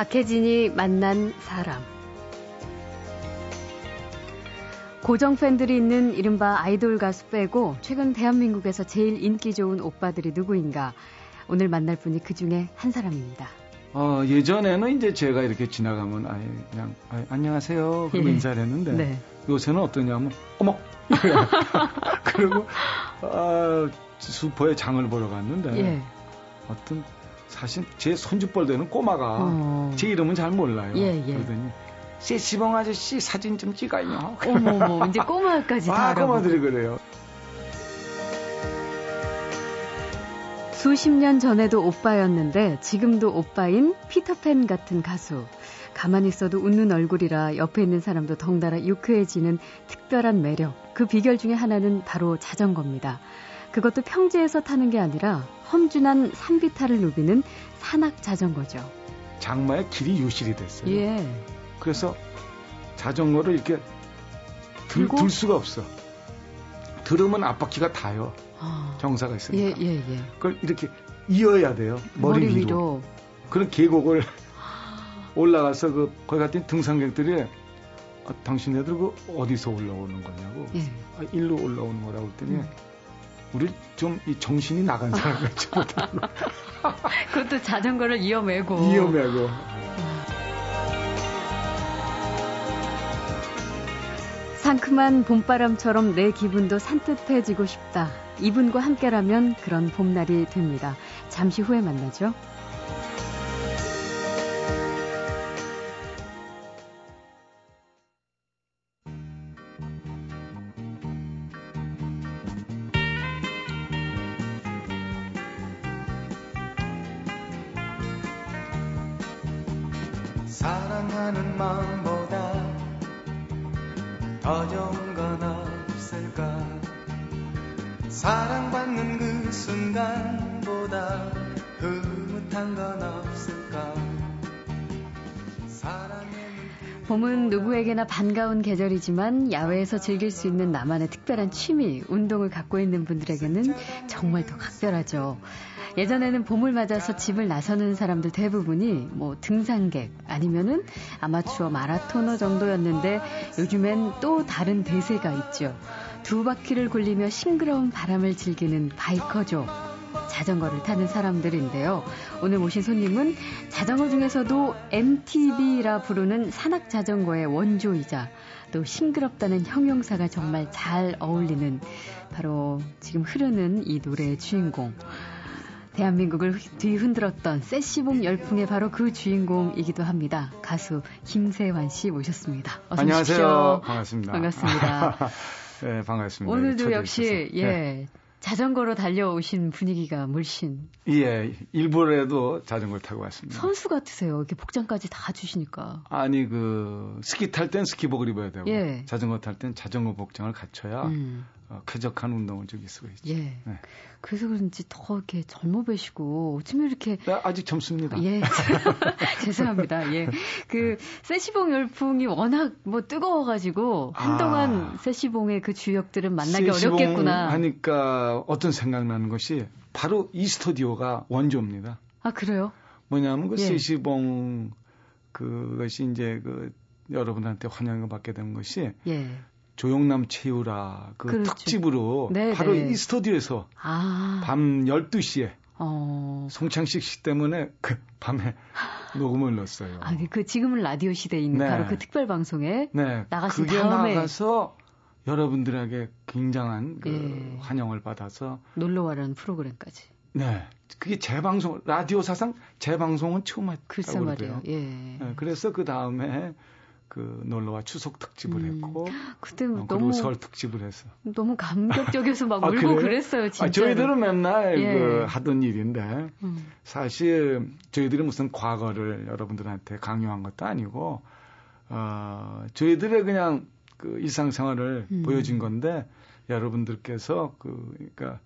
박혜진이 만난 사람. 고정 팬들이 있는 이른바 아이돌 가수 빼고 최근 대한민국에서 제일 인기 좋은 오빠들이 누구인가. 오늘 만날 분이 그 중에 한 사람입니다. 어, 예전에는 이제 제가 이렇게 지나가면 아예 그냥 아예, 안녕하세요. 그러고 예. 인사를 했는데 네. 요새는 어떠냐면 어머 그리고 아, 슈퍼에 장을 보러 갔는데 예. 어떤 사실 제 손주뻘 되는 꼬마가 어. 제 이름은 잘 몰라요. 예, 예. 그러더니 세시봉 아저씨 사진 좀 찍어요. 어머머, 이제 꼬마까지 다 아. 꼬마들이 그래요. 수십 년 전에도 오빠였는데 지금도 오빠인 피터팬 같은 가수. 가만히 있어도 웃는 얼굴이라 옆에 있는 사람도 덩달아 유쾌해지는 특별한 매력. 그 비결 중에 하나는 바로 자전거입니다. 그것도 평지에서 타는 게 아니라 험준한 산비탈을 누비는 산악 자전거죠. 장마에 길이 유실이 됐어요. 예. 그래서 자전거를 이렇게 들? 들 수가 없어. 들으면 앞바퀴가 닿아요. 아, 경사가 예, 있으니까. 예, 예. 그걸 이렇게 이어야 돼요. 머리, 머리 위로. 위로. 그런 계곡을 올라가서 그 거기 갔더니 등산객들이 아, 당신네들 그 어디서 올라오는 거냐고. 예. 아, 일로 올라오는 거라고 했더니 음. 우리 좀 이 정신이 나간 사람 같이 못하고 그것도 자전거를 이어매고. 위험하고. 상큼한 봄바람처럼 내 기분도 산뜻해지고 싶다. 이분과 함께라면 그런 봄날이 됩니다. 잠시 후에 만나죠. 반가운 계절이지만 야외에서 즐길 수 있는 나만의 특별한 취미, 운동을 갖고 있는 분들에게는 정말 더 각별하죠. 예전에는 봄을 맞아서 집을 나서는 사람들 대부분이 뭐 등산객 아니면은 아마추어 마라토너 정도였는데 요즘엔 또 다른 대세가 있죠. 두 바퀴를 굴리며 싱그러운 바람을 즐기는 바이커족. 자전거를 타는 사람들인데요. 오늘 모신 손님은 자전거 중에서도 MTB라 부르는 산악 자전거의 원조이자 또 싱그럽다는 형용사가 정말 잘 어울리는 바로 지금 흐르는 이 노래의 주인공. 대한민국을 뒤흔들었던 세시봉 열풍의 바로 그 주인공이기도 합니다. 가수 김세환 씨 모셨습니다. 어서 안녕하세요. 오십시오. 반갑습니다. 반갑습니다. 네, 반갑습니다. 오늘도 역시. 예 네. 자전거로 달려오신 분위기가 물씬 예, 일본에도 자전거를 타고 왔습니다. 선수 같으세요. 이렇게 복장까지 다 주시니까. 아니 그 스키 탈 땐 스키복을 입어야 되고 예. 자전거 탈 땐 자전거 복장을 갖춰야 음, 어, 쾌적한 운동을 즐길 수가 있죠. 예. 네. 그래서 그런지 더 이렇게 젊어 보시고 어쩌면 이렇게 네, 아직 젊습니다. 예 죄송합니다. 예. 그 세시봉 열풍이 워낙 뭐 뜨거워가지고 한동안 아. 세시봉의 그 주역들은 만나기 어렵겠구나. 하니까 어떤 생각나는 것이 바로 이 스튜디오가 원조입니다. 아 그래요? 뭐냐면 그 예. 세시봉 그것이 이제 그 여러분한테 환영을 받게 된 것이 예. 조용남 최유라 그 그렇죠. 특집으로 네, 바로 네. 이 스튜디오에서 아. 밤 12시에 어. 송창식 씨 때문에 그 밤에 녹음을 넣었어요. 아, 그 지금은 라디오 있는 네. 바로 그 특별 방송에 네, 나가신 그게 다음에 나가서 여러분들에게 굉장한 그 예. 환영을 받아서 놀러 와라는 프로그램까지. 네, 그게 재방송 라디오 사상 재방송은 처음 했다고 글쎄. 말이에요. 예. 네, 그래서 그 다음에 그 놀러와 추석 특집을 음, 했고 그때 어, 너무 설 특집을 해서 너무 감격적이어서 막 아, 울고 그래요? 그랬어요, 진짜. 아, 저희들은 맨날 예. 그 하던 일인데 음. 사실 저희들이 무슨 과거를 여러분들한테 강요한 것도 아니고 어, 저희들의 그냥 그 일상생활을 음. 보여준 건데 여러분들께서 그 그러니까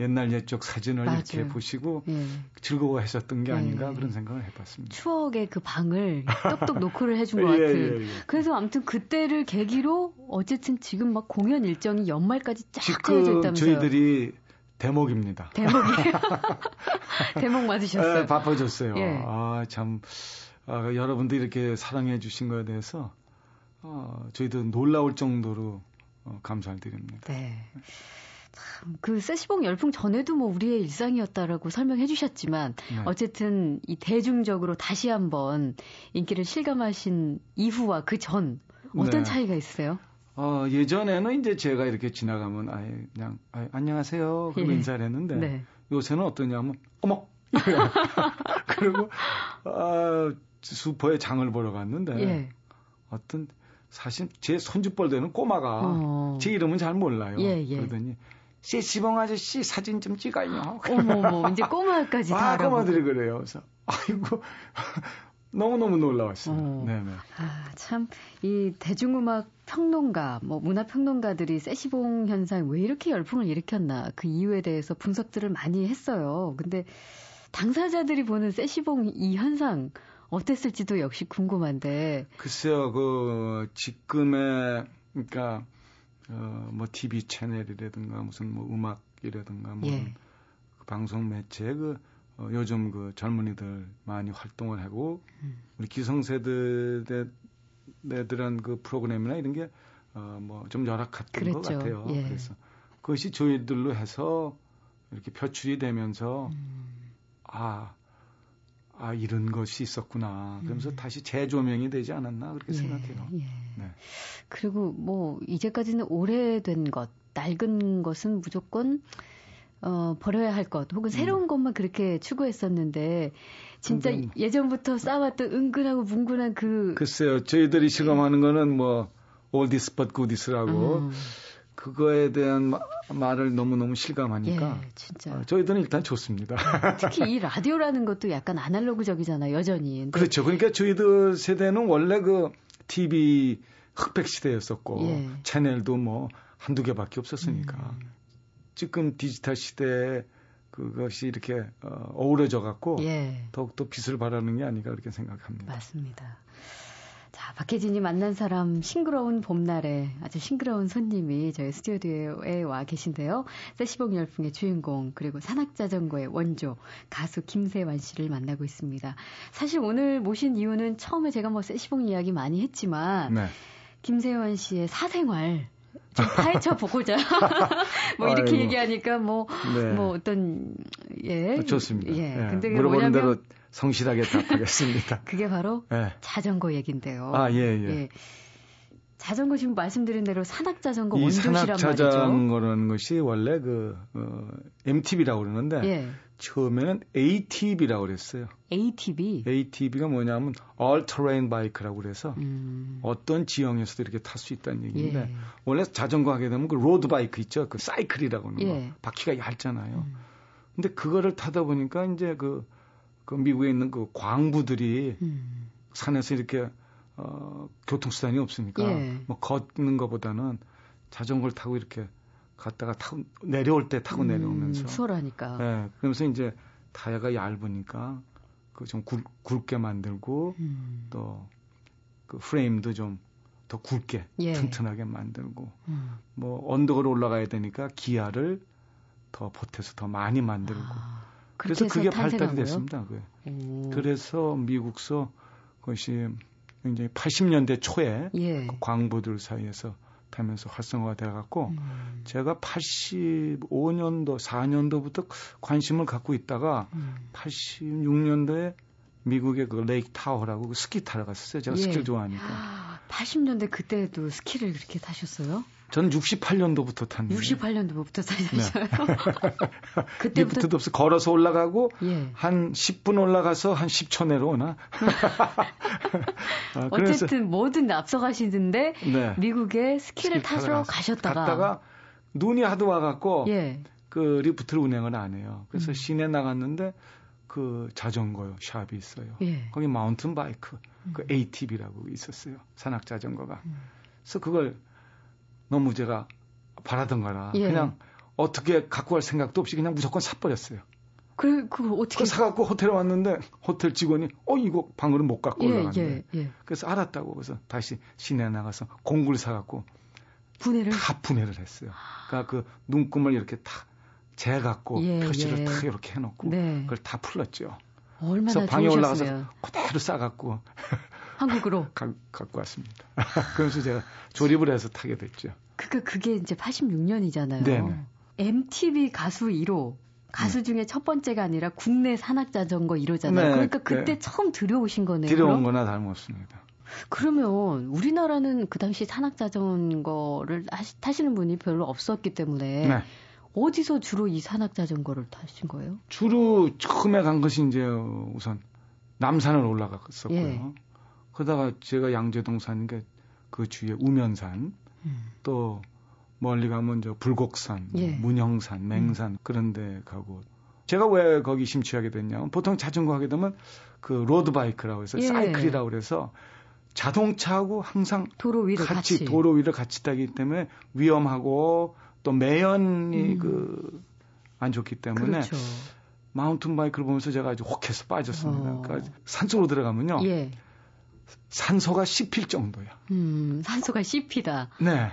옛날 옛적 사진을 맞아요. 이렇게 보시고 예. 즐거워하셨던 게 예. 아닌가 그런 생각을 해봤습니다. 추억의 그 방을 똑똑 노크를 해준 것 예, 같은. 예, 예. 그래서 아무튼 그때를 계기로 어쨌든 지금 막 공연 일정이 연말까지 쫙 짜여져 있다면서요. 저희들이 대목입니다. 대목이 대목 맞으셨어요. 네, 바빠졌어요. 예. 아, 참, 아, 여러분들이 이렇게 사랑해 주신 거에 대해서, 어, 저희도 놀라울 정도로 어, 감사를 드립니다. 네. 참, 그 세시봉 열풍 전에도 뭐 우리의 일상이었다라고 설명해 주셨지만, 네. 어쨌든 이 대중적으로 다시 한번 인기를 실감하신 이후와 그 전, 어떤 네. 차이가 있어요? 어, 예전에는 이제 제가 이렇게 지나가면 아예 그냥 아예, 안녕하세요. 그러고 예. 인사를 했는데 네. 요새는 어떠냐면 어머 그리고 아, 슈퍼에 장을 보러 갔는데 예. 어떤 사실 제 손주뻘 되는 꼬마가 어. 제 이름은 잘 몰라요. 예, 예. 그러더니 씨시봉 아저씨 사진 좀 찍어요. 어머머, 이제 꼬마까지 다 아. 꼬마들이 그래요. 그래서 아이고 너무너무 놀라웠어요. 어. 네네. 아, 참, 이 대중음악 평론가, 뭐 문화 평론가들이 세시봉 현상 왜 이렇게 열풍을 일으켰나 그 이유에 대해서 분석들을 많이 했어요. 근데 당사자들이 보는 세시봉 이 현상 어땠을지도 역시 궁금한데. 글쎄요, 그, 지금의, 그러니까, 어, 뭐, TV 채널이라든가, 무슨 뭐, 음악이라든가, 뭐, 예. 그 방송 매체, 그, 어, 요즘 그 젊은이들 많이 활동을 하고, 음. 우리 기성세대들한 그 프로그램이나 이런 게, 어, 뭐, 좀 열악했던 것 그랬죠. 같아요. 예. 그래서 그것이 저희들로 해서 이렇게 표출이 되면서, 음. 아, 아, 이런 것이 있었구나. 그러면서 음. 다시 재조명이 되지 않았나, 그렇게 예, 생각해요. 예. 네. 그리고 뭐 이제까지는 오래된 것, 낡은 것은 무조건 어, 버려야 할 것, 혹은 새로운 것만 그렇게 추구했었는데 진짜 근데- 예전부터 쌓아왔던 은근하고 뭉근한 그 글쎄요, 저희들이 실감하는 거는 뭐, oldies but goodies라고, 음, 그거에 대한 마- 말을 너무너무 실감하니까, 예, 진짜 어, 저희들은 일단 좋습니다. 특히 이 라디오라는 것도 약간 아날로그적이잖아요, 여전히. 그렇죠. 그러니까 저희들 세대는 원래 그 TV 흑백 시대였었고, 예. 채널도 뭐, 한두 개밖에 없었으니까. 음. 지금 디지털 시대에 그것이 이렇게 어, 어우러져 갖고, 예, 더욱더 빛을 발하는 게 아닌가 그렇게 생각합니다. 맞습니다. 자, 박혜진이 만난 사람 싱그러운 봄날에 아주 싱그러운 손님이 저희 스튜디오에 와 계신데요. 세시봉 열풍의 주인공 그리고 산악자전거의 원조 가수 김세완 씨를 만나고 있습니다. 사실 오늘 모신 이유는 처음에 제가 뭐 세시봉 이야기 많이 했지만 네. 김세완 씨의 사생활 좀 파헤쳐 보고자 뭐 이렇게 아이고. 얘기하니까 뭐 네. 뭐 어떤 예 좋습니다. 예. 예, 근데 물어보는 뭐냐면 대로 성실하게 답하겠습니다. 그게 바로 예. 자전거 얘긴데요. 아, 예, 예. 자전거 지금 말씀드린 대로 산악 자전거 이 원조시란 말이죠. 산악 자전거라는 것이 원래 그 어, MTB라고 그러는데 예. 처음에는 ATB라고 그랬어요. ATV. ATB가 뭐냐면 All Terrain Bike라고 그래서 음. 어떤 지형에서도 이렇게 탈 수 있다는 얘기인데 예. 원래 자전거 하게 되면 그 road bike 있죠. 그 사이클이라고 하는 거. 예. 바퀴가 얇잖아요. 음. 근데 그거를 타다 보니까 이제 그, 그 미국에 있는 그 광부들이 음. 산에서 이렇게 어, 교통수단이 없으니까 예. 뭐 걷는 것보다는 자전거를 타고 이렇게 갔다가 타고 내려올 때 타고 내려오면서 음, 수월하니까. 예, 그러면서 이제 타야가 얇으니까 그 좀 굵게 만들고 음. 또그 프레임도 좀 더 굵게 예. 튼튼하게 만들고 음. 뭐 언덕을 올라가야 되니까 기아를 더 보태서 더 많이 만들고 아, 그래서 그게 발달이? 됐습니다. 그게. 오. 그래서 미국서 그것이 굉장히 80년대 초에 예. 그 광부들 사이에서 타면서 활성화가 돼갖고 음. 제가 85년도 4년도부터 관심을 갖고 있다가 음. 86년도에 미국의 그 레이크 타호라고 그 스키 타러 갔었어요. 제가 예. 스키를 좋아하니까. 80년대 그때도 스키를 그렇게 타셨어요? 저는 68년도부터 탔는데. 68년도부터 타셨어요? 그때부터 리프트도 없어 걸어서 올라가고 예. 한 10분 올라가서 한 10초 내려오나. 아, 어쨌든 뭐든 앞서가시는데 네. 미국에 스키를 스키 타러 가셨다가 갔다가 눈이 하도 와갖고 예. 그 리프트를 운행을 안 해요. 그래서 음. 시내 나갔는데 그 자전거 shop이 있어요. 예. 거기 mountain bike 그 음. ATV라고 있었어요. 산악 자전거가. 음. 그래서 그걸 너무 제가 바라던 거라 예. 그냥 어떻게 갖고 갈 생각도 없이 그냥 무조건 사버렸어요. 그, 그거 어떻게. 그 사갖고 호텔에 왔는데 호텔 직원이 어 이거 방울은 못 갖고 예, 올라갔는데 예, 예. 그래서 알았다고 그래서 다시 시내 나가서 공구를 사갖고 분해를. 다 분해를 했어요. 그러니까 그 눈금을 이렇게 다 재 갖고 예, 표시를 예. 탁 이렇게 해놓고 네. 그걸 다 풀렀죠. 얼마나 그래서 방에 올라가서 좋으셨으면 그대로 싸갖고 한국으로 가, 갖고 왔습니다. 그래서 제가 조립을 해서 타게 됐죠. 그게 그게 이제 86년이잖아요. 네네. MTV 가수 1호 가수 중에 첫 번째가 아니라 국내 산악 자전거 1호잖아요. 네, 그러니까 그때 네. 처음 들여오신 거네요. 들여온 그럼? 거나 다름없습니다. 그러면 우리나라는 그 당시 산악 자전거를 하시- 타시는 분이 별로 없었기 때문에 네. 어디서 주로 이 산악 자전거를 타신 거예요? 주로 처음에 간 것이 이제 우선 남산을 올라갔었고요. 예. 그러다가 제가 양재동 사는 게 그 주위에 우면산 음. 또 멀리 가면 저 불곡산, 예. 문형산, 맹산 그런 데 가고 제가 왜 거기 심취하게 됐냐면 보통 자전거 하게 되면 그 road bike라고 해서 예. 사이클이라고 그래서 자동차하고 항상 도로 위를 같이, 같이, 도로 위를 같이 타기 때문에 위험하고 또 매연이 음. 그안 좋기 때문에 그렇죠. 마운틴 바이크를 보면서 제가 아주 혹해서 빠졌습니다. 어. 그러니까 산속으로 들어가면요. 예. 산소가 씹힐 정도야. 음, 산소가 씹히다. 네.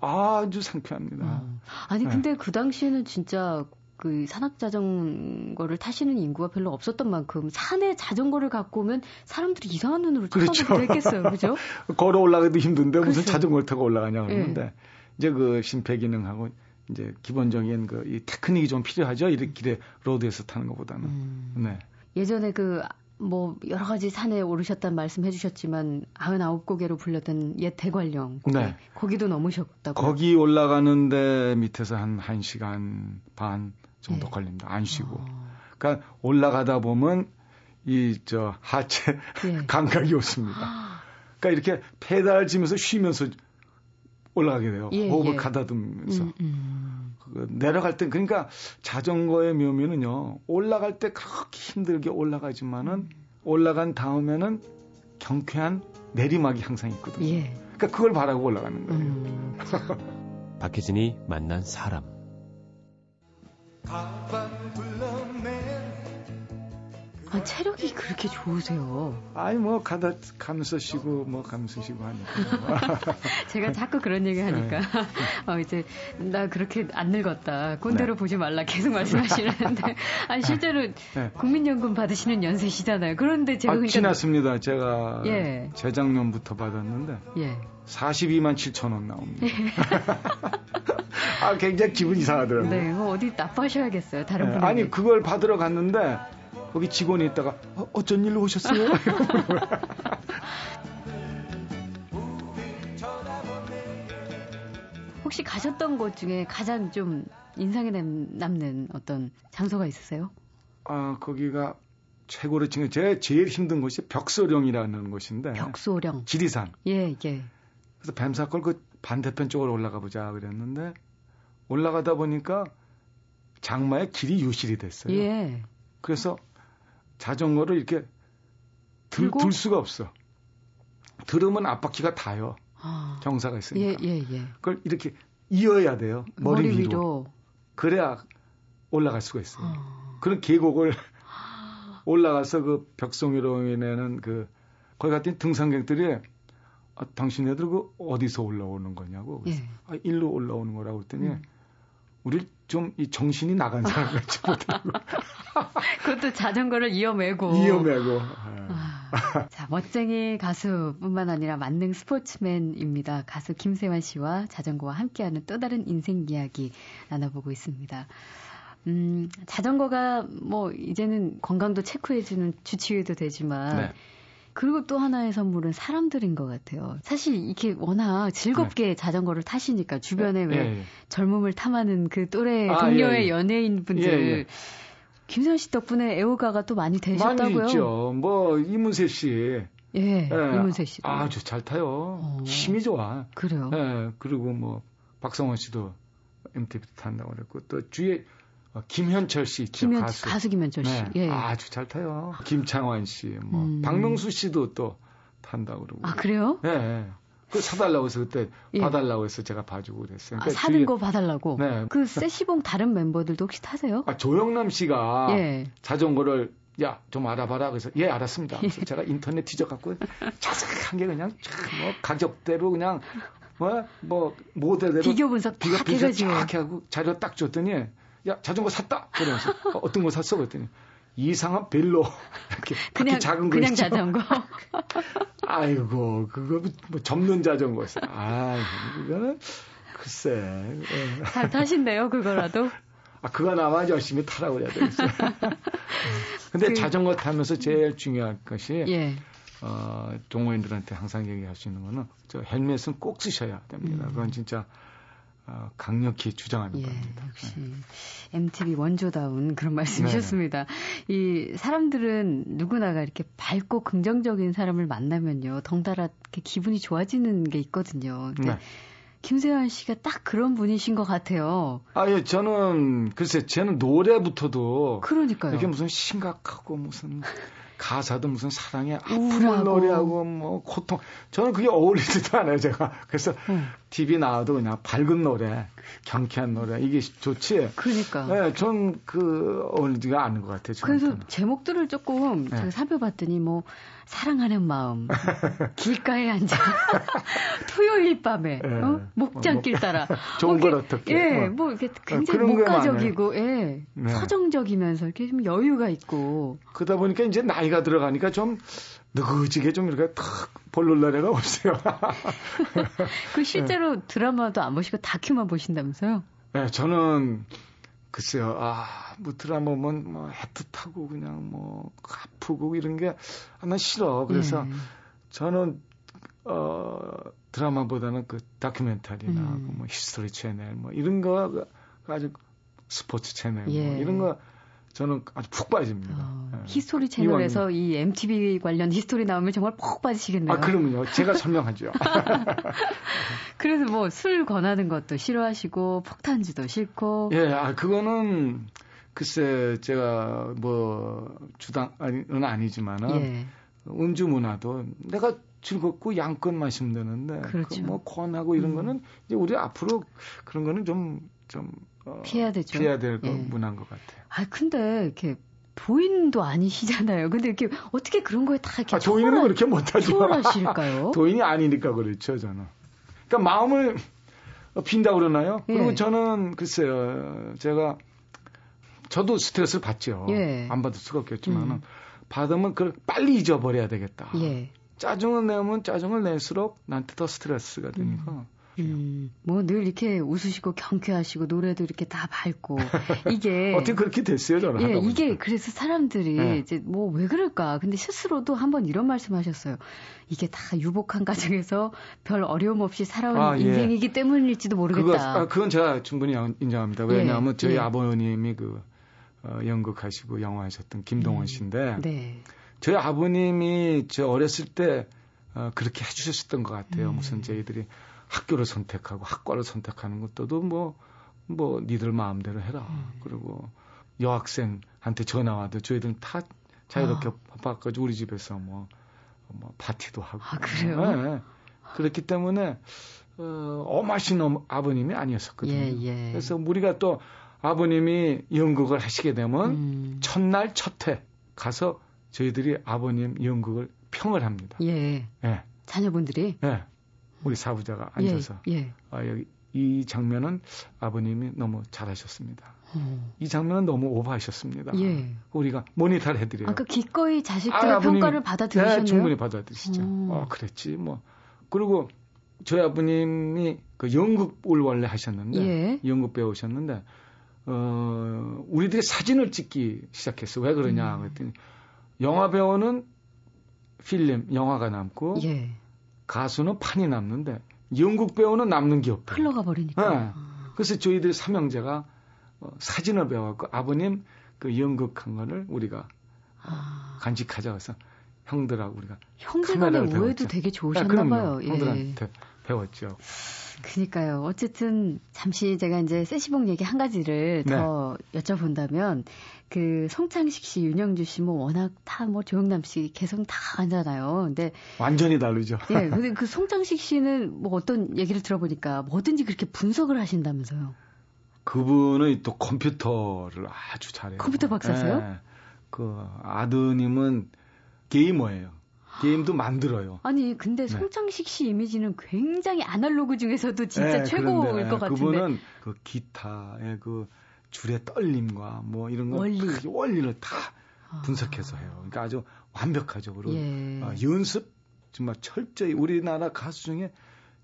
아주 상쾌합니다. 어. 아니 네. 근데 그 당시에는 진짜 그 산악 자전거를 타시는 인구가 별로 없었던 만큼 산에 자전거를 갖고 오면 사람들이 이상한 눈으로 그렇죠. 쳐다보기도 했겠어요. 그죠? 걸어 올라가도 힘든데 무슨 그렇죠. 자전거를 타고 올라가냐 그러는데 예. 이제 그 심폐 기능하고 이제 기본적인 그 이 테크닉이 좀 필요하죠. 이렇게 길에 road에서 타는 것보다는. 음. 네. 예전에 그 뭐 여러 가지 산에 오르셨다는 말씀 해 주셨지만 99고개로 불렸던 옛 대관령 고개. 네. 거기도 넘으셨다고 거기 올라가는데 밑에서 한 1시간 반 정도 예. 걸립니다. 안 쉬고. 어. 그러니까 올라가다 보면 이 저 하체 예. 감각이 없습니다. 그러니까 이렇게 페달 지면서 쉬면서 올라가게 돼요. 예, 호흡을 예. 가다듬으면서. 음, 음. 그 내려갈 때 그러니까 자전거의 묘미는요. 올라갈 때 그렇게 힘들게 올라가지만은 음. 올라간 다음에는 경쾌한 내리막이 항상 있거든요. 예. 그러니까 그걸 바라고 올라가는 거예요. 음. 박혜진이 만난 사람. 아, 체력이 그렇게 좋으세요. 아니 뭐 가다 가면서 쉬고 뭐 가면서 쉬고 하니까. 제가 자꾸 그런 얘기 하니까 네. 어, 이제 나 그렇게 안 늙었다. 꼰대로 네. 보지 말라 계속 말씀하시는데 아니 실제로 네. 국민연금 받으시는 연세시잖아요. 그런데 제가 아, 그러니까 지났습니다. 제가 예. 재작년부터 받았는데 예. 42만 7천 원 나옵니다. 아 굉장히 기분 이상하더라고요. 네, 이거 어디 나빠하셔야겠어요. 다른 네, 분에게. 아니 그걸 받으러 갔는데 거기 직원이 있다가 어, 어쩐 일로 오셨어요? 혹시 가셨던 곳 중에 가장 좀 인상에 남- 남는 어떤 장소가 있으세요? 아 거기가 최고로 지금 제 제일 힘든 곳이 벽소령이라는 곳인데 벽소령. 지리산. 예, 예. 그래서 뱀사골 그 반대편 쪽으로 올라가 보자 그랬는데 올라가다 보니까 장마에 길이 유실이 됐어요. 예. 그래서 자전거를 이렇게 들? 들 수가 없어. 들으면 앞바퀴가 닿아요. 아. 경사가 예, 있으니까. 예, 예. 그걸 이렇게 이어야 돼요. 머리, 머리 위로. 위로. 그래야 올라갈 수가 있어요. 어. 그런 계곡을 올라가서 그 벽송이로인에는 그 거기 갔더니 등산객들이 아, 당신네들 그 어디서 올라오는 거냐고. 그래서 예. 아, 일로 올라오는 거라고 그랬더니 음. 우리 좀 이 정신이 나간 사람 같이 못하고 그것도 자전거를 이어매고. 위험하고. 아, 자, 멋쟁이 가수뿐만 아니라 만능 스포츠맨입니다. 가수 김세환 씨와 자전거와 함께하는 또 다른 인생 이야기 나눠보고 있습니다. 음, 자전거가 뭐 이제는 건강도 체크해주는 주치의도 되지만 네. 그리고 또 하나의 선물은 사람들인 것 같아요. 사실 이렇게 워낙 즐겁게 자전거를 타시니까 주변에 왜 예, 예. 젊음을 탐하는 그 또래 아, 동료의 예, 예. 연예인 분들 예, 예. 김세환 씨 덕분에 애호가가 또 많이 많이 되셨다고요? 있죠. 뭐 이문세 씨. 예, 예, 이문세 씨도. 아주 잘 타요. 어. 힘이 좋아. 그래요. 예, 그리고 뭐 박성원 씨도 MTV 탄다고 그랬고 또 주위에 어, 김현철 씨 있죠. 김현 가수. 가수, 김현철 씨. 네, 예. 아주 잘 타요. 김창완 씨, 뭐 음. 박명수 씨도 또 탄다고 그러고. 아 그래요? 예, 예. 그 사달라고 해서 그때 예. 봐달라고 해서 제가 봐주고 그랬어요. 아, 그러니까 사는 주위에- 거 봐달라고. 네. 그 세시봉 다른 member들도 혹시 타세요? 아, 조영남 씨가 예. 자전거를 야 좀 알아봐라 그래서 예 알았습니다. 그래서 제가 인터넷 뒤져갖고 자세하게 그냥 쫙뭐 가격대로 그냥 뭐 뭐 모델대로 비교 분석 비교 딱 분석 해가지고. 쫙 하고 자료 딱 줬더니 야 자전거 샀다. 그러면서 어, 어떤 거 샀어? 그랬더니 이상한 벨로 이렇게 그냥 작은 거 그냥 있죠? 자전거. 아이고 그거 뭐 접는 자전거였어. 아 이거는 글쎄. 예. 잘 타신대요, 그거라도. 아 그거 나만 열심히 타라고 해야 되겠어요. 근데 그- 자전거 타면서 제일 중요한 것이 예. 어, 동호인들한테 항상 얘기할 수 있는 거는 저 헬멧은 꼭 쓰셔야 됩니다. 음. 그건 진짜 어, 강력히 주장하는 예, 겁니다. 역시 MTV 원조다운 그런 말씀이셨습니다. 이 사람들은 누구나가 이렇게 밝고 긍정적인 사람을 만나면요, 덩달아 이렇게 기분이 좋아지는 게 있거든요. 근데 네. 김세환 씨가 딱 그런 분이신 것 같아요. 아, 예, 저는 글쎄, 쟤는 노래부터도 그러니까요. 이렇게 무슨 심각하고 무슨 가사도 무슨 사랑의 아픔을 우울하고. 노래하고 뭐 고통 저는 그게 어울리지도 않아요 제가 그래서 응. TV 나와도 그냥 밝은 노래 경쾌한 노래 이게 좋지 그러니까. 네, 전그 어울리지가 않은 것 같아요 그래서 저한테는. 제목들을 조금 네. 제가 살펴봤더니 뭐 사랑하는 마음, 길가에 앉아, 토요일 밤에 네. 어? 목장길 뭐, 따라 좋은 뭐걸 이렇게, 어떻게 예, 뭐. 뭐 이게 굉장히 그런 게 목가적이고 예, 네. 서정적이면서 이렇게 좀 여유가 있고 그러다 보니까 이제 나이 가 들어가니까 좀 느긋지게 좀 이렇게 탁 볼를 날에가 없어요. 그 실제로 드라마도 안 보시고 다큐만 보신다면서요? 네, 저는 글쎄요, 아, 뭐 드라마 보면 뭐 애틋하고 그냥 뭐 아프고 이런 게 아, 난 싫어. 그래서 예. 저는 어 드라마보다는 그 다큐멘터리나 음. 그 뭐 History Channel 뭐 이런 거 아주 스포츠 채널 뭐 예. 이런 거 저는 아주 푹 빠집니다. 어, 예. History Channel에서 이 MTB 관련 history 나오면 정말 푹 빠지시겠네요. 아, 그러면요. 제가 설명하죠. 그래서 뭐 술 권하는 것도 싫어하시고 폭탄주도 싫고 예, 아, 그거는 글쎄 제가 뭐 주당은 아니지만은 예. 음주 문화도 내가 즐겁고 양껏 마시면 되는데 그렇죠. 그뭐 권하고 이런 음. 거는 이제 우리 앞으로 그런 거는 좀좀 어, 피해야 되죠. 피해야 될 거, 예. 문화인 것 같아요. 아 근데 이렇게 도인도 아니시잖아요. 근데 이렇게 어떻게 그런 거에 다 이렇게 아, 도인은 초월하- 그렇게 못하죠. 초월하실까요? 도인이 아니니까 그렇죠, 저는. 그러니까 마음을 빈다 그러나요? 그리고 예. 저는 글쎄요, 제가 저도 스트레스를 받죠. 예. 안 받을 수가 없겠지만은 음. 받으면 그걸 빨리 잊어버려야 되겠다. 예. 짜증을 내면 짜증을 낼수록 나한테 더 스트레스가 되니까. 음, 뭐늘 이렇게 웃으시고 경쾌하시고 노래도 이렇게 다 밝고 이게 어떻게 그렇게 됐어요, 저는. 예, 보니까. 이게 그래서 사람들이 네. 이제 뭐 왜 그럴까? 근데 스스로도 한번 이런 말씀하셨어요. 이게 다 유복한 가정에서 별 어려움 없이 살아온 아, 예. 인생이기 때문일지도 모르겠다. 그거, 아, 그건 제가 충분히 양- 인정합니다. 왜냐하면 예, 저희 예. 아버님이 그 어, 연극하시고 영화하셨던 김동원 음. 씨인데 네. 저희 아버님이 저 어렸을 때 어, 그렇게 해주셨던 것 같아요. 음. 무슨 저희들이 학교를 선택하고 학과를 선택하는 것도 뭐, 뭐, 니들 마음대로 해라. 음. 그리고 여학생한테 전화 와도 저희들은 다 자유롭게 아. 바꿔가지고 우리 집에서 뭐, 뭐, 파티도 하고. 아, 그래요? 네. 그렇기 때문에, 어, 엄하신 엄- 아버님이 아니었었거든요. 예, 예. 그래서 우리가 또 아버님이 연극을 하시게 되면 음. 첫날 첫회 가서 저희들이 아버님 연극을 평을 합니다. 예. 예, 자녀분들이 예. 우리 사부자가 앉아서 예. 예. 아, 여기 이 장면은 아버님이 너무 잘하셨습니다. 어. 이 장면은 너무 오버하셨습니다. 예. 우리가 모니터를 해드려요. 아까 기꺼이 자식들의 아, 평가를 받아들이셨네요. 네, 충분히 받아들이시죠. 오. 어, 그랬지 뭐. 그리고 저희 아버님이 그 연극을 원래 하셨는데 예. 연극 배우셨는데 어 우리들이 사진을 찍기 시작했어. 왜 그러냐 음. 그랬더니 영화 배우는 필름 영화가 남고 예. 가수는 판이 남는데 연극 배우는 남는 게 없다. 흘러가 버리니까. 네. 아. 그래서 저희들이 삼형제가 어, 사진을 배워갖고 아버님 그 연극 한 거를 우리가 아. 간직하자 해서 형들하고 우리가 형제간의 배웠죠. 되게 네, 좋으셨나 그럼요. 봐요. 예. 형들한테 배웠죠. 그니까요. 어쨌든 잠시 제가 이제 세시봉 얘기 한 가지를 네. 더 여쭤본다면 그 송창식 씨, 윤영주 씨 뭐 워낙 다 뭐 조영남 씨 개성 다 하잖아요. 근데 완전히 다르죠. 예, 근데 그 송창식 씨는 뭐 어떤 얘기를 들어보니까 뭐든지 그렇게 분석을 하신다면서요. 그분은 또 컴퓨터를 아주 잘해요. 컴퓨터 박사세요? 네. 그 아드님은 게이머예요. 게임도 만들어요. 아니 근데 네. 송창식 씨 이미지는 굉장히 아날로그 중에서도 진짜 네, 최고일 것 같은데. 그분은 그 기타의 그 줄의 떨림과 뭐 이런 거 원리. 그 원리를 다 아. 분석해서 해요. 그러니까 아주 완벽하죠. 그리고 예. 어, 연습 정말 철저히 우리나라 가수 중에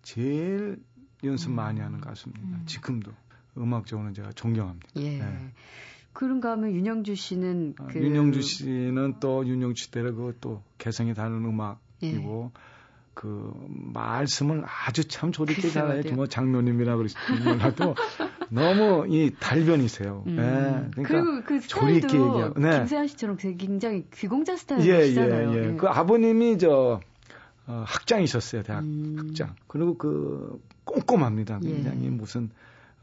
제일 연습 많이 하는 가수입니다. 음. 지금도 음악적으로는 제가 존경합니다. 예. 네. 그런가 하면 윤영주 씨는 어, 그 윤영주 씨는 또 윤영주 씨대로 그또 개성이 다른 음악이고 그 말씀을 아주 참 조리게 잘해요. 뭐 장로님이라 그러시지 몰라도 너무 이 달변이세요. 음. 예. 그러니까 그리고 그 조리 있게 스타일도 얘기하고. 네. 김세환 씨처럼 굉장히 귀공자 예, 스타일이시잖아요. 예, 예. 그 아버님이 저 어, 학장이셨어요. 대학 음. 학장. 그리고 그 꼼꼼합니다. 예. 굉장히 무슨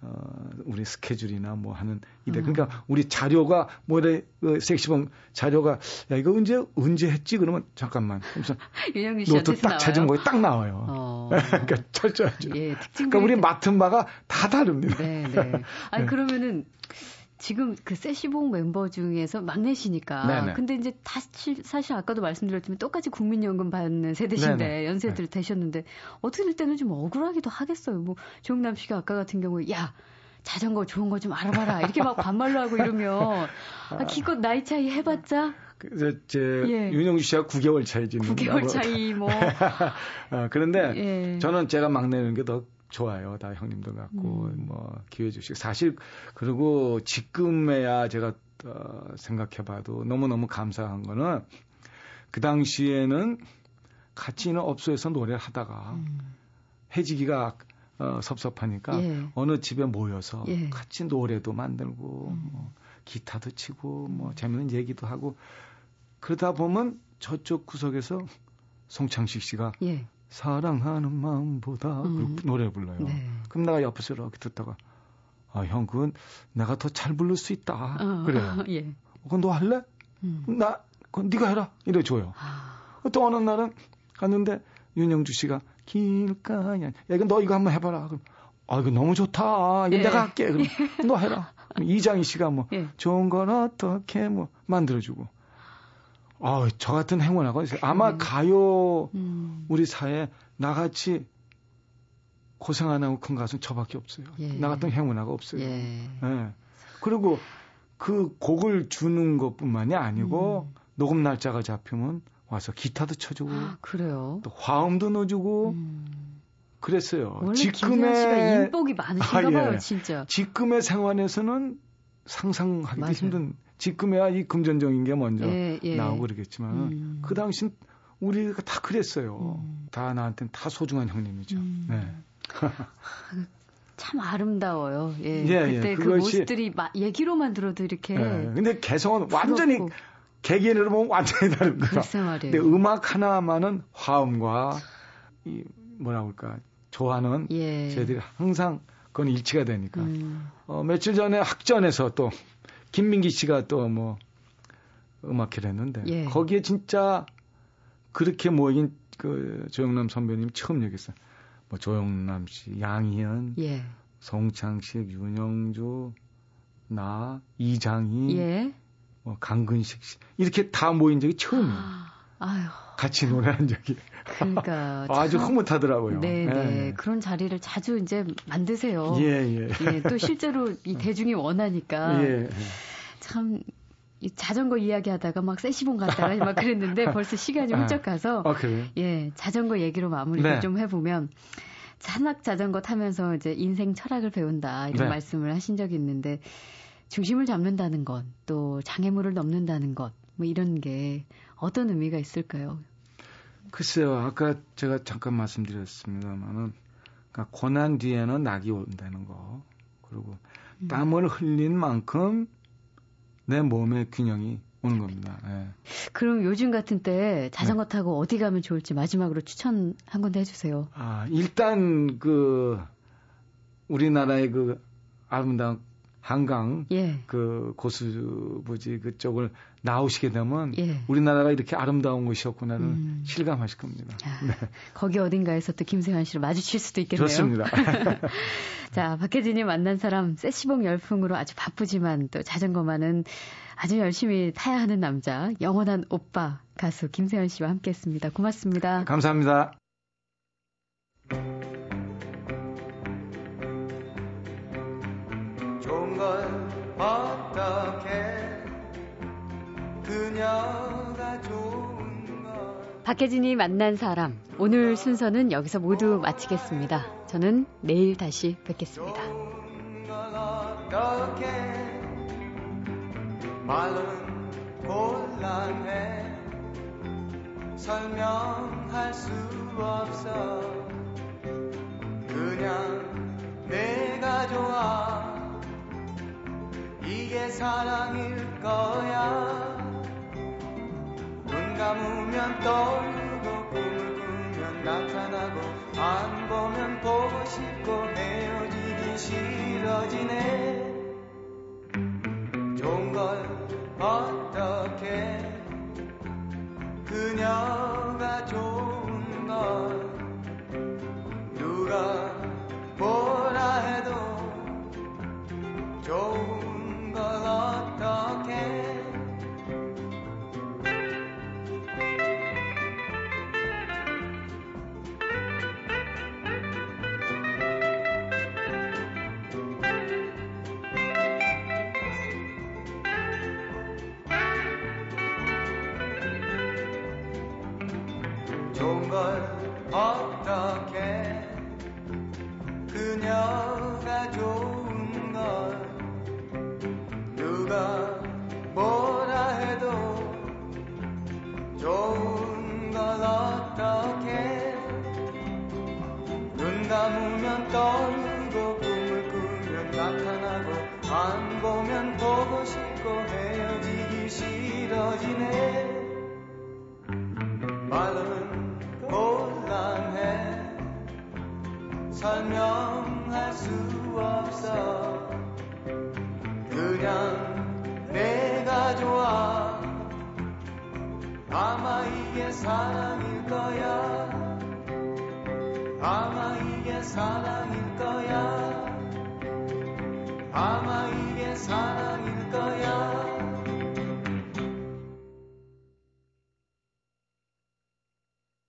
어, 우리 스케줄이나 뭐 하는 이래. 음. 그러니까 우리 자료가 뭐래 그 섹시봉 자료가 야 이거 언제 언제 했지 그러면 잠깐만. 그래서 노트 딱 찾으면 나와요. 거에 딱 나와요. 어. 그러니까 철저하죠. 예. 그러니까 우리 맡은 바가 다 다릅니다. 네, 네. 아니 네. 그러면은 지금 그 세시봉 멤버 중에서 막내시니까. 네네. 근데 이제 사실, 사실 아까도 말씀드렸지만 똑같이 국민연금 받는 세대신데 네네. 연세들 되셨는데 어떻게 될 때는 좀 억울하기도 하겠어요. 뭐 조영남 씨가 아까 같은 경우에 야 자전거 좋은 거 좀 알아봐라 이렇게 막 반말로 하고 이러면 아, 기껏 나이 차이 해봤자 그래서 제 예. 윤영주 씨가 9개월 차이 지는 9개월 차이 뭐 어, 그런데 예. 저는 제가 막내는 게 더 좋아요. 다 형님들 같고 음. 뭐 기회 주시고 사실 그리고 지금에야 제가 어, 생각해봐도 너무 너무 감사한 거는 그 당시에는 같이 있는 업소에서 노래를 하다가 음. 해지기가 어, 섭섭하니까 예. 어느 집에 모여서 예. 같이 노래도 만들고 음. 뭐 기타도 치고 뭐 재밌는 얘기도 하고 그러다 보면 저쪽 구석에서 송창식 씨가 예. 사랑하는 마음보다 음. 그 노래 불러요. 네. 그럼 내가 옆에서 이렇게 듣다가 아 형 그건 내가 더 잘 부를 수 있다. 어, 그래요. 예. 그건 너 할래? 음. 나 그건 네가 해라. 이래 줘요. 아, 또 어느 날은 갔는데 윤영주 씨가 길가야 야 이거 너 이거 한번 해봐라. 그럼 아 이거 너무 좋다. 이거 예. 내가 할게. 그럼 너 해라. 이장희 씨가 뭐 예. 좋은 걸 어떻게 뭐 만들어주고. 아, 저 같은 행운하고 있어요. 아마 음. 가요 음. 우리 사회에 나같이 고생 안 하고 큰 가수는 저밖에 없어요. 예. 나 같은 행운아가 없어요. 예. 예. 그리고 그 곡을 주는 것뿐만이 아니고 음. 녹음 날짜가 잡히면 와서 기타도 쳐주고 아, 그래요. 또 화음도 넣어주고 음. 그랬어요. 원래 씨가 지금의 인복이 많으신가 아, 예. 봐요, 진짜. 지금의 생활에서는 상상하기도 맞아요. 힘든 지금에야 이 금전적인 게 먼저 예, 예. 나오고 그러겠지만 음. 그 당신 우리가 다 그랬어요. 음. 다 나한테는 다 소중한 형님이죠. 음. 네. 참 아름다워요. 예. 예, 그때 예. 그 그것이- 모습들이 마- 얘기로만 들어도 이렇게 네. 근데 개성은 완전히 부럽고. 개개인으로 보면 완전히 다른 거야. 근데 음악 하나만은 화음과 이 뭐라 그럴까 좋아하는 예. 저희들이 항상 그건 일치가 되니까. 음. 어, 며칠 전에 학전에서 또 김민기 씨가 또 뭐 음악회를 했는데 예. 거기에 진짜 그렇게 모인 그 조영남 선배님 처음 얘기했어요. 뭐 조영남 씨, 양희은, 예. 송창식, 윤영주, 나, 이장희, 예. 뭐 강근식 씨 이렇게 다 모인 적이 처음이에요. 아, 아유. 같이 노래한 적이 그러니까 아주 참- 흐뭇하더라고요. 네, 네. 예. 그런 자리를 자주 이제 만드세요. 예, 예. 예, 또 실제로 이 대중이 원하니까 예. 참이 자전거 이야기하다가 막 세시봉 갔다가 막 그랬는데 벌써 시간이 훌쩍 가서 아, 그래요? 예 자전거 얘기로 마무리를 네. 좀 해보면 산악 자전거 타면서 이제 인생 철학을 배운다 이런 네. 말씀을 하신 적이 있는데 중심을 잡는다는 것 또 장애물을 넘는다는 것 뭐 이런 게 어떤 의미가 있을까요? 글쎄요, 아까 제가 잠깐 말씀드렸습니다만은, 그러니까 고난 뒤에는 낙이 온다는 거, 그리고 음. 땀을 흘린 만큼 내 몸의 균형이 오는 겁니다. 예. 그럼 요즘 같은 때 네. 자전거 타고 어디 가면 좋을지 마지막으로 추천 한 군데 해주세요. 아, 일단 그 우리나라의 그 아름다운 한강 예, 그 고수부지 그쪽을 나오시게 되면 예. 우리나라가 이렇게 아름다운 곳이었구나를 음. 실감하실 겁니다. 아, 거기 어딘가에서 또 김세환 씨를 마주칠 수도 있겠네요. 좋습니다. 자, 박혜진이 만난 사람 세시봉 열풍으로 아주 바쁘지만 또 자전거만은 아주 열심히 타야 하는 남자, 영원한 오빠 가수 김세현 씨와 함께했습니다. 고맙습니다. 감사합니다. 좋은 걸 어떻게? 그녀가 좋은 걸. 박혜진이 만난 사람 오늘 순서는 여기서 모두 마치겠습니다. 저는 내일 다시 뵙겠습니다. 말은 곤란해. 설명할 수 없어. 그냥 내가 좋아. 이게 사랑일 거야. 눈 감으면 떠오르고 꿈을 꾸면 나타나고 안 보면 뭐라 해도 좋은 걸 어떻게? 눈 감으면 떠오르고 꿈을 꾸면 나타나고 안 보면 보고 싶고 헤어지기 싫어지네. 말로는 곤란해. 설명할 수 이게 사랑일 거야. 아마 이게 사랑일 거야. 아마 이게